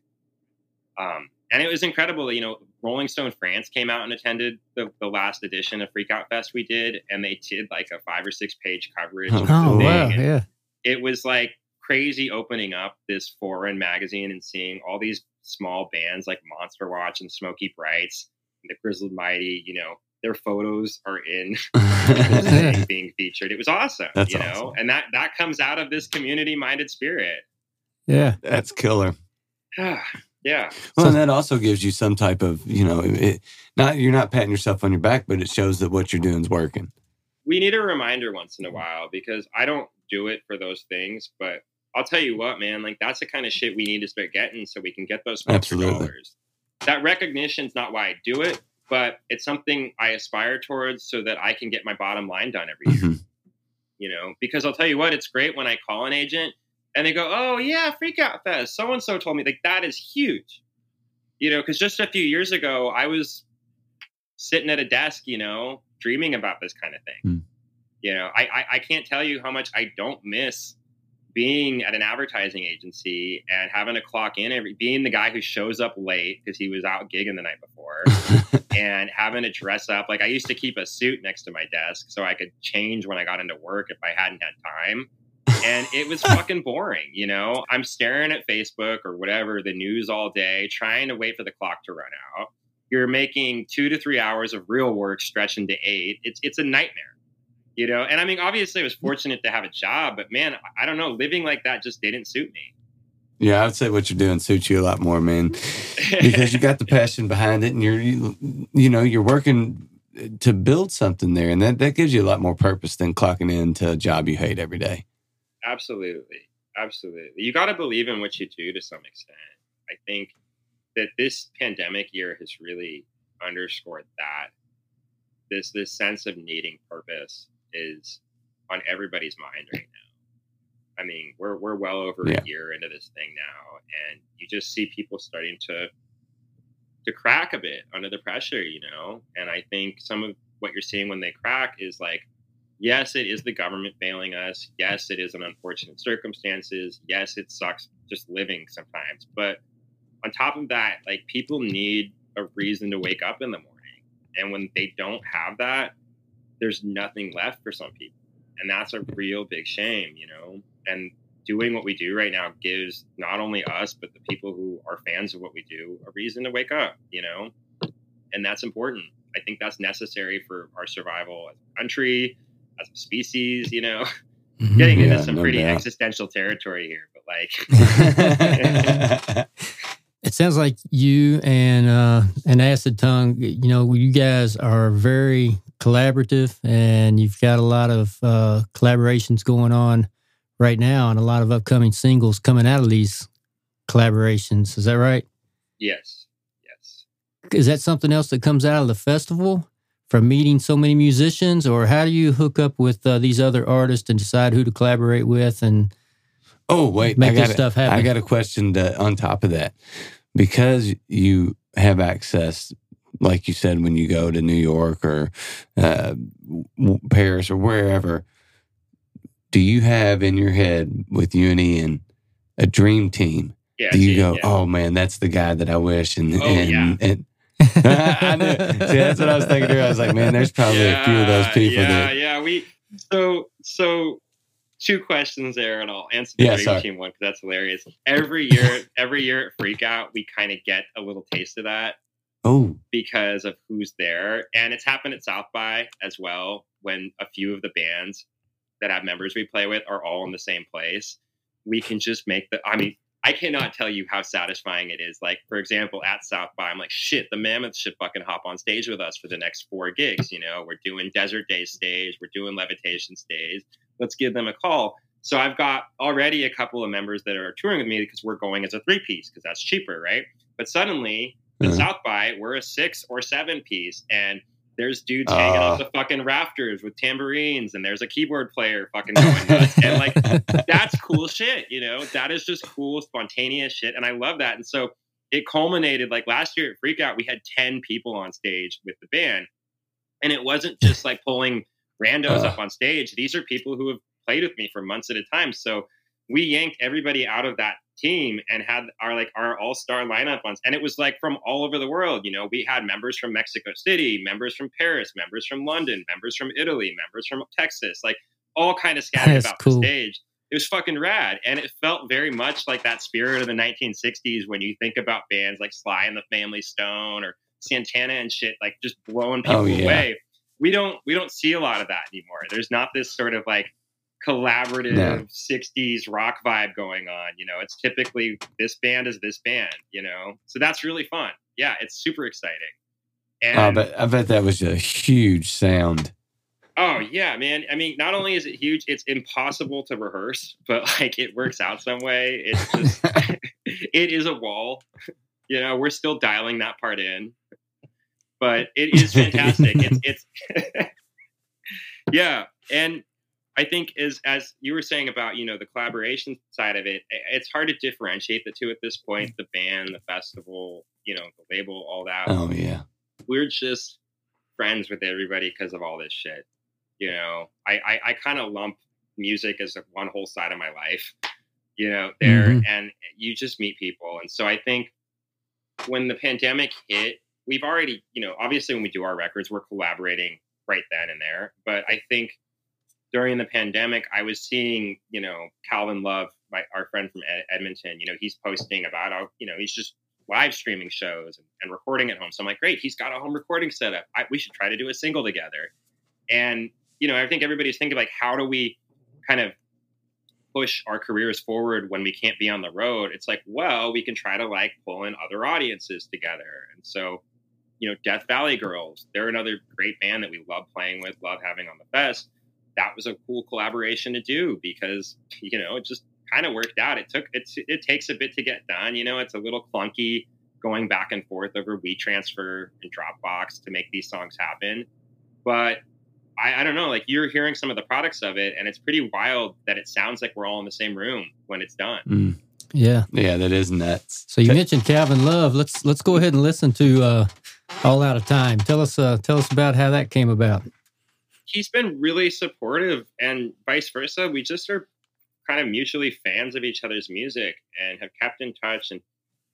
Um, and it was incredible. You know, Rolling Stone France came out and attended the, the last edition of Freak Out Fest we did, and they did like a five or six page coverage. Oh, of the Oh thing, wow, yeah. It was like crazy opening up this foreign magazine and seeing all these small bands like Monster Watch and Smokey Brights, and the Grizzled Mighty. You know, their photos are in being featured. It was awesome. That's you know, awesome. and that that comes out of this community minded spirit. Yeah. That's killer. yeah. Well, and that also gives you some type of, you know, it, not you're not patting yourself on your back, but it shows that what you're doing is working. we need a reminder once in a while because I don't do it for those things, but I'll tell you what, man, like that's the kind of shit we need to start getting so we can get those sponsor Absolutely. dollars. That recognition's not why I do it, but it's something I aspire towards so that I can get my bottom line done every year. Mhm. You know, because I'll tell you what, it's great when I call an agent and they go, "Oh yeah, Freak Out Fest, so and so told me." Like that is huge. You know, because just a few years ago, I was sitting at a desk, you know, dreaming about this kind of thing. Hmm. You know, I, I I can't tell you how much I don't miss being at an advertising agency and having to clock in every being the guy who shows up late because he was out gigging the night before and having to dress up like i used to keep a suit next to my desk so i could change when i got into work if i hadn't had time and it was fucking boring you know? I'm staring at facebook or whatever the news all day trying to wait for the clock to run out. You're making two to three hours of real work stretch into eight. It's it's a nightmare you know? And i mean obviously i was fortunate to have a job but man i don't know living like that just didn't suit me. Yeah, I would say what you're doing suits you a lot more, man, because you got the passion behind it, and you're, you, you know, you're working to build something there, and that that gives you a lot more purpose than clocking into a job you hate every day. Absolutely. Absolutely. You got to believe in what you do to some extent. I think that this pandemic year has really underscored that. This this sense of needing purpose is on everybody's mind right now. I mean, we're we're well over Yeah. a year into this thing now and you just see people starting to to crack a bit under the pressure, you know? And I think some of what you're seeing when they crack is like yes, it is the government failing us. Yes, it is an unfortunate circumstances. Yes, it sucks just living sometimes. But on top of that, like people need a reason to wake up in the morning. And when they don't have that, there's nothing left for some people. And that's a real big shame, you know? And doing what we do right now gives not only us, but the people who are fans of what we do a reason to wake up, you know? And that's important. I think that's necessary for our survival as a country, as a species, you know, Mhm. getting into some no pretty doubt. existential territory here, but like, It sounds like you and uh, and Acid Tongue, you know, you guys are very collaborative, and you've got a lot of uh, collaborations going on right now, and a lot of upcoming singles coming out of these collaborations. Is that right? yes, yes. Is that something else that comes out of the festival from meeting so many musicians, or how do you hook up with uh, these other artists and decide who to collaborate with and oh wait, make I got this stuff happen? I got a question to, on top of that. Because you have access, like you said, when you go to New York or uh, Paris or wherever, do you have in your head with you and Ian a dream team? Yeah. do you see, go, yeah. oh man, that's the guy that I wish? And, Oh, and, yeah. and I knew. See, that's what I was thinking. Too. I was like, man, there's probably a few of those people Yeah, that. yeah. We so so two questions there, and I'll answer the Yeah, Dream sorry. Team one because that's hilarious. Every year, every year at Freak Out, we kind of get a little taste of that Oh, because of who's there, and it's happened at South by as well when a few of the bands that have members we play with are all in the same place. We can just make the. I mean. I cannot tell you how satisfying it is. Like, for example, at South by, I'm like, shit, the Mammoths should fucking hop on stage with us for the next four gigs. You know, we're doing Desert Daze stage, we're doing Levitation stage. Let's give them a call. So I've got already a couple of members that are touring with me because we're going as a three piece because that's cheaper, right? But suddenly at Uh-huh. South by, we're a six or seven piece, and there's dudes hanging Uh. off the fucking rafters with tambourines, and there's a keyboard player fucking going nuts, and like that's cool shit, you know. That is just cool, spontaneous shit, and I love that. And so it culminated like last year at Freakout, we had ten people on stage with the band, and it wasn't just like pulling randos Uh. up on stage. These are people who have played with me for months at a time. So we yanked everybody out of that team and had our like our all-star lineup on and it was like from all over the world you know we had members from mexico city members from paris members from london members from italy members from texas like all kind of scattered That's about cool. the stage it was fucking rad and it felt very much like that spirit of the 1960s when you think about bands like sly and the family stone or santana and shit like just blowing oh, people Oh, yeah. away we don't we don't see a lot of that anymore there's not this sort of like collaborative No. 60s rock vibe going on you know? It's typically this band is this band you know? So that's really fun. Yeah it's super exciting. Oh, and I bet, I bet that was a huge sound. oh yeah man. I mean not only is it huge it's impossible to rehearse but like it works out some way. It's just it is a wall. You know we're still dialing that part in. But it is fantastic. It's it's yeah and i think as as you were saying about you know the collaboration side of it it's hard to differentiate the two at this point the band the festival you know the label all that Oh yeah. we're just friends with everybody because of all this shit. You know, I I, I kind of lump music as one whole side of my life. You know, there Mhm. and you just meet people, and so I think when the pandemic hit, we've already, you know, obviously when we do our records, we're collaborating right then and there. But I think during the pandemic, I was seeing, you know, Calvin Love, my our friend from Ed- Edmonton. You know, he's posting about, you know, he's just live streaming shows and, and recording at home. So I'm like, great, he's got a home recording setup. I, we should try to do a single together. And you know, I think everybody's thinking like, how do we kind of push our careers forward when we can't be on the road? It's like, well, we can try to like pull in other audiences together. And so, you know, Death Valley Girls, they're another great band that we love playing with, love having on the fest. That was a cool collaboration to do because you know it just kind of worked out. It took it's it takes a bit to get done. You know, it's a little clunky going back and forth over WeTransfer and Dropbox to make these songs happen. But I, I don't know, like you're hearing some of the products of it, and it's pretty wild that it sounds like we're all in the same room when it's done. Mm. Yeah. Yeah, that is nuts. So you mentioned Calvin Love. Let's let's go ahead and listen to uh, "All Out of Time." Tell us uh, tell us about how that came about. He's been really supportive, and vice versa. We just are kind of mutually fans of each other's music and have kept in touch. And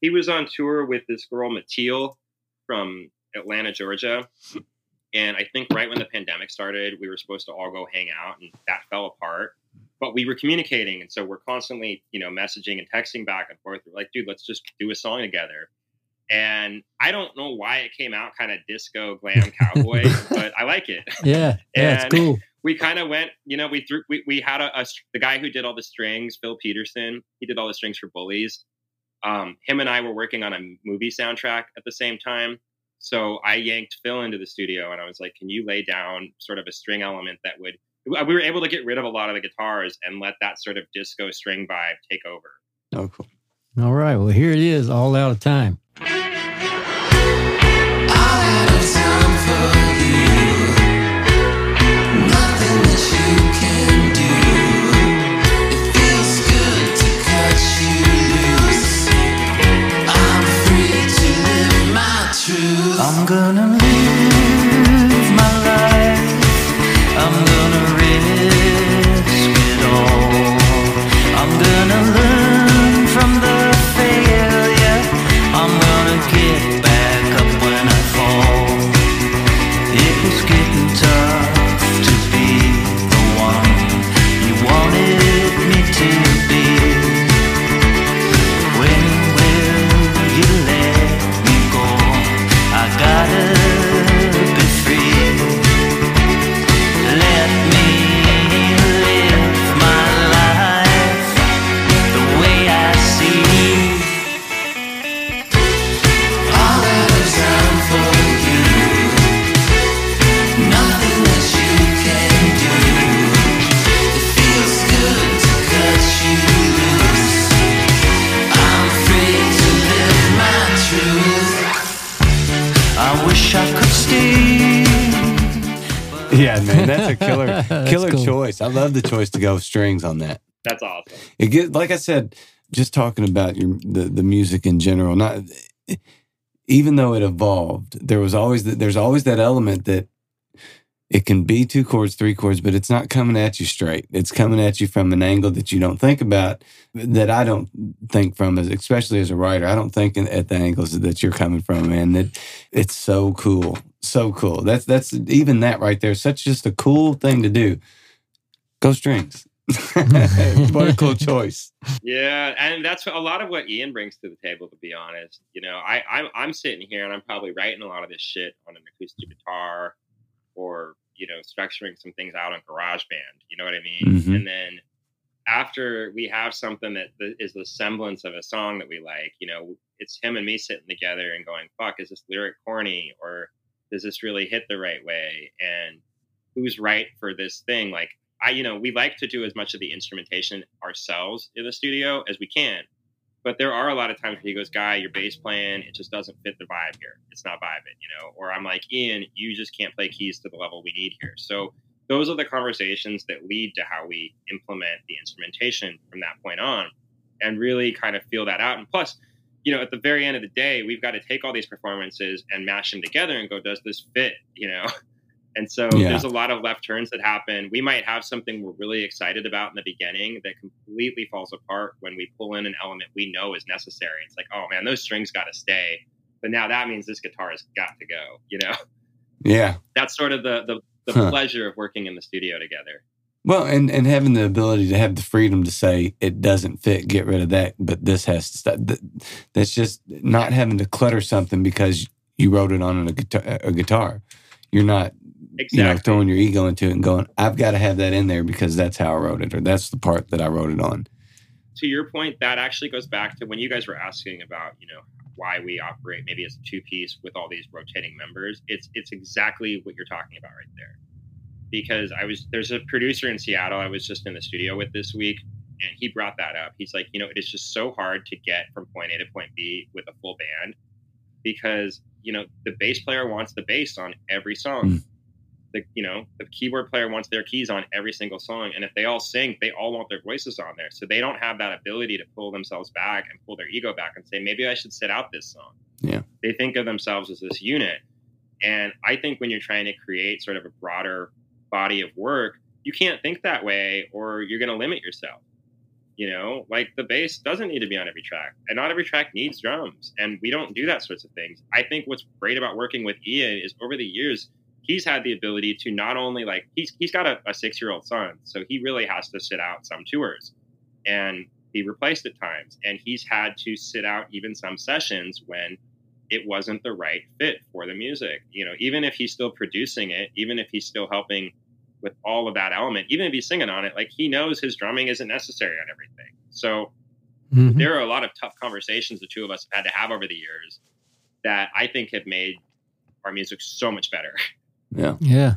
he was on tour with this girl Mattiel from Atlanta, Georgia. And I think right when the pandemic started, we were supposed to all go hang out, and that fell apart. But we were communicating, and so we're constantly, you know, messaging and texting back and forth. We're like, dude, let's just do a song together. And I don't know why it came out kind of disco glam cowboy, but I like it. Yeah, yeah, it's cool. we kind of went, you know, we threw, we, we had a, a, the guy who did all the strings, Phil Peterson, he did all the strings for Bullies. Um, him and I were working on a movie soundtrack at the same time. So I yanked Phil into the studio and I was like, can you lay down sort of a string element that would, we were able to get rid of a lot of the guitars and let that sort of disco string vibe take over. Oh, cool. All right, well here it is, "All Out of Time." Yeah, man, that's a killer, killer cool. choice. I love the choice to go strings on that. That's awesome. It get like I said, just talking about your the, the music in general. Not even though it evolved, there was always that. There's always that element that it can be two chords, three chords, but it's not coming at you straight. It's coming at you from an angle that you don't think about, that I don't think from, as especially as a writer. I don't think in, at the angles that you're coming from, man. That it's so cool, so cool. That's that's even that right there. Such just a cool thing to do. Go strings. what a cool choice. Yeah, and that's a lot of what Ian brings to the table. To be honest, you know, I I'm, I'm sitting here and I'm probably writing a lot of this shit on an acoustic guitar, or you know, structuring some things out on GarageBand. You know what I mean? Mhm. And then after we have something that is the semblance of a song that we like, you know, it's him and me sitting together and going, "Fuck, is this lyric corny or does this really hit the right way?" And who's right for this thing? Like I, you know, we like to do as much of the instrumentation ourselves in the studio as we can. But there are a lot of times where he goes, Guy, your bass playing, it just doesn't fit the vibe here. It's not vibing, you know? Or I'm like, Ian, you just can't play keys to the level we need here. So those are the conversations that lead to how we implement the instrumentation from that point on and really kind of feel that out. And plus, you know, at the very end of the day, we've got to take all these performances and mash them together and go, does this fit? You know? And so Yeah. there's a lot of left turns that happen. We might have something we're really excited about in the beginning that completely falls apart when we pull in an element we know is necessary. It's like, oh man, those strings got to stay. But now that means this guitar has got to go. You know, Yeah. that's sort of the the, the Huh. pleasure of working in the studio together. Well, and, and having the ability to have the freedom to say it doesn't fit, get rid of that, but this has to stop. That's just not having to clutter something because you wrote it on a guitar. A guitar. You're not, Exactly. you know, throwing your ego into it and going, "I've got to have that in there because that's how I wrote it, or that's the part that I wrote it on." to your point, that actually goes back to when you guys were asking about, you know, why we operate maybe as a two piece with all these rotating members. It's it's exactly what you're talking about right there. Because I was there's a producer in Seattle I was just in the studio with this week, and he brought that up. He's like, you know, it is just so hard to get from point A to point B with a full band because you know the bass player wants the bass on every song. Mm. The you know the keyboard player wants their keys on every single song, and if they all sing, they all want their voices on there. So they don't have that ability to pull themselves back and pull their ego back and say, maybe I should sit out this song. Yeah. They think of themselves as this unit, and I think when you're trying to create sort of a broader body of work, you can't think that way, or you're going to limit yourself. You know, like the bass doesn't need to be on every track, and not every track needs drums, and we don't do that sorts of things. I think what's great about working with Ian is over the years he's had the ability to not only like he's he's got a, a six year old son, so he really has to sit out some tours and be replaced at times, and he's had to sit out even some sessions when it wasn't the right fit for the music. You know, even if he's still producing it, even if he's still helping with all of that element, even if he's singing on it, like he knows his drumming isn't necessary on everything. So Mhm. there are a lot of tough conversations the two of us have had to have over the years that I think have made our music so much better. Yeah. Yeah.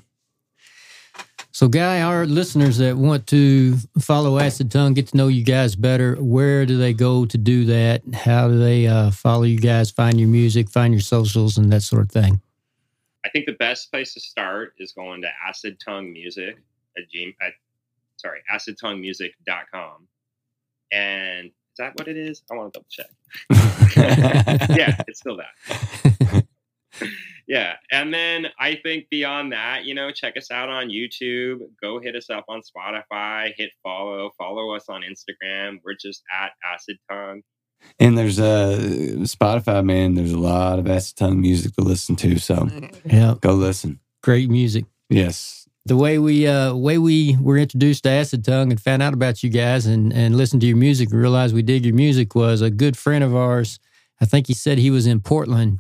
So, Guy, our listeners that want to follow Acid Tongue, get to know you guys better, where do they go to do that? How do they uh, follow you guys, find your music, find your socials, and that sort of thing? I think the best place to start is going to Acid Tongue Music at G at sorry, acidtonguemusic.com. And is that what it is? I want to double check. yeah, it's still that. yeah. And then I think beyond that, you know, check us out on YouTube. Go hit us up on Spotify, hit follow, follow us on Instagram. We're just at Acid Tongue. And there's uh, Spotify, man. There's a lot of acid tongue music to listen to, so Yeah, go listen. great music. Yes, The way we uh, way we were introduced to Acid Tongue and found out about you guys and and listened to your music and realized we dig your music was a good friend of ours. I think he said he was in Portland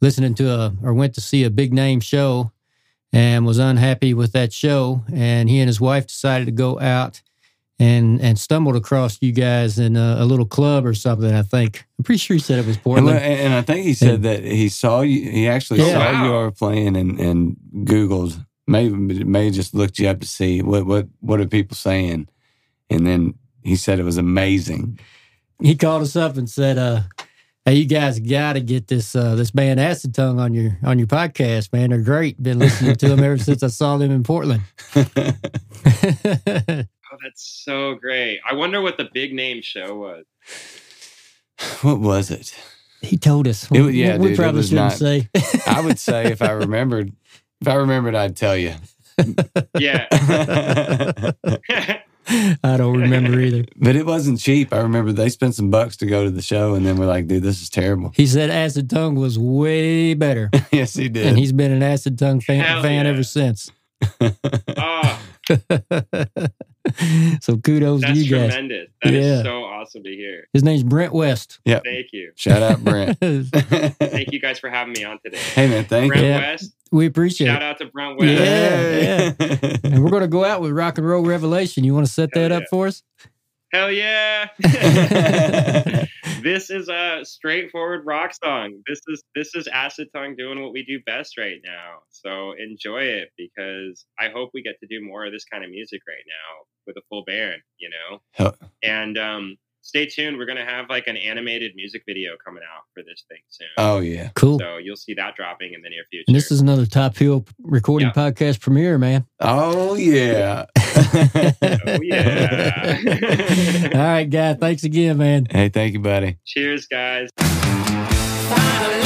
listening to a or went to see a big name show and was unhappy with that show and he and his wife decided to go out and and stumbled across you guys in a, a little club or something. I think I'm pretty sure he said it was and, Portland. and I think he said that he saw you. He actually Yeah. saw you are playing and and Googled. Maybe may just looked you up to see what what what are people saying, and then he said it was amazing. he called us up and said, uh, "Hey, you guys got to get this uh, this band Acid Tongue on your on your podcast, man. They're great. Been listening to them ever since I saw them in Portland." Oh, that's so great. I wonder what the big name show was. what was it? he told us. It yeah, we dude, it probably was shouldn't not- say. I would say if I remembered, If I remembered, I'd tell you. Yeah. I don't remember either. But it wasn't cheap. I remember they spent some bucks to go to the show, and then we're like, dude, this is terrible. He said Acid Tongue was way better, yes, he did. and he's been an Acid Tongue fan, Hell fan yeah. ever since. oh, so kudos to you guys. tremendous. That is Yeah. so awesome to hear. His name's Brent West. Yeah. Thank you. Shout out, Brent. Thank you guys for having me on today. hey, man, thank Brent you. Yeah. West. We appreciate Shout it. out to Brent West. Yeah. And we're going to go out with Rock and Roll Revelation. You want to set Hell that up for us? Hell yeah. this is a straightforward rock song. This is this is Acid Tongue doing what we do best right now. So enjoy it because I hope we get to do more of this kind of music right now with a full band, you know. Hell- And um stay tuned. We're gonna have like an animated music video coming out for this thing soon. oh, yeah. Cool. So you'll see that dropping in the near future. And this is another Top Hill recording Yeah. podcast premiere, man. Oh, yeah. oh yeah. All right, guy. Thanks again, man. hey, thank you, buddy. Cheers, guys. Finally a disaster.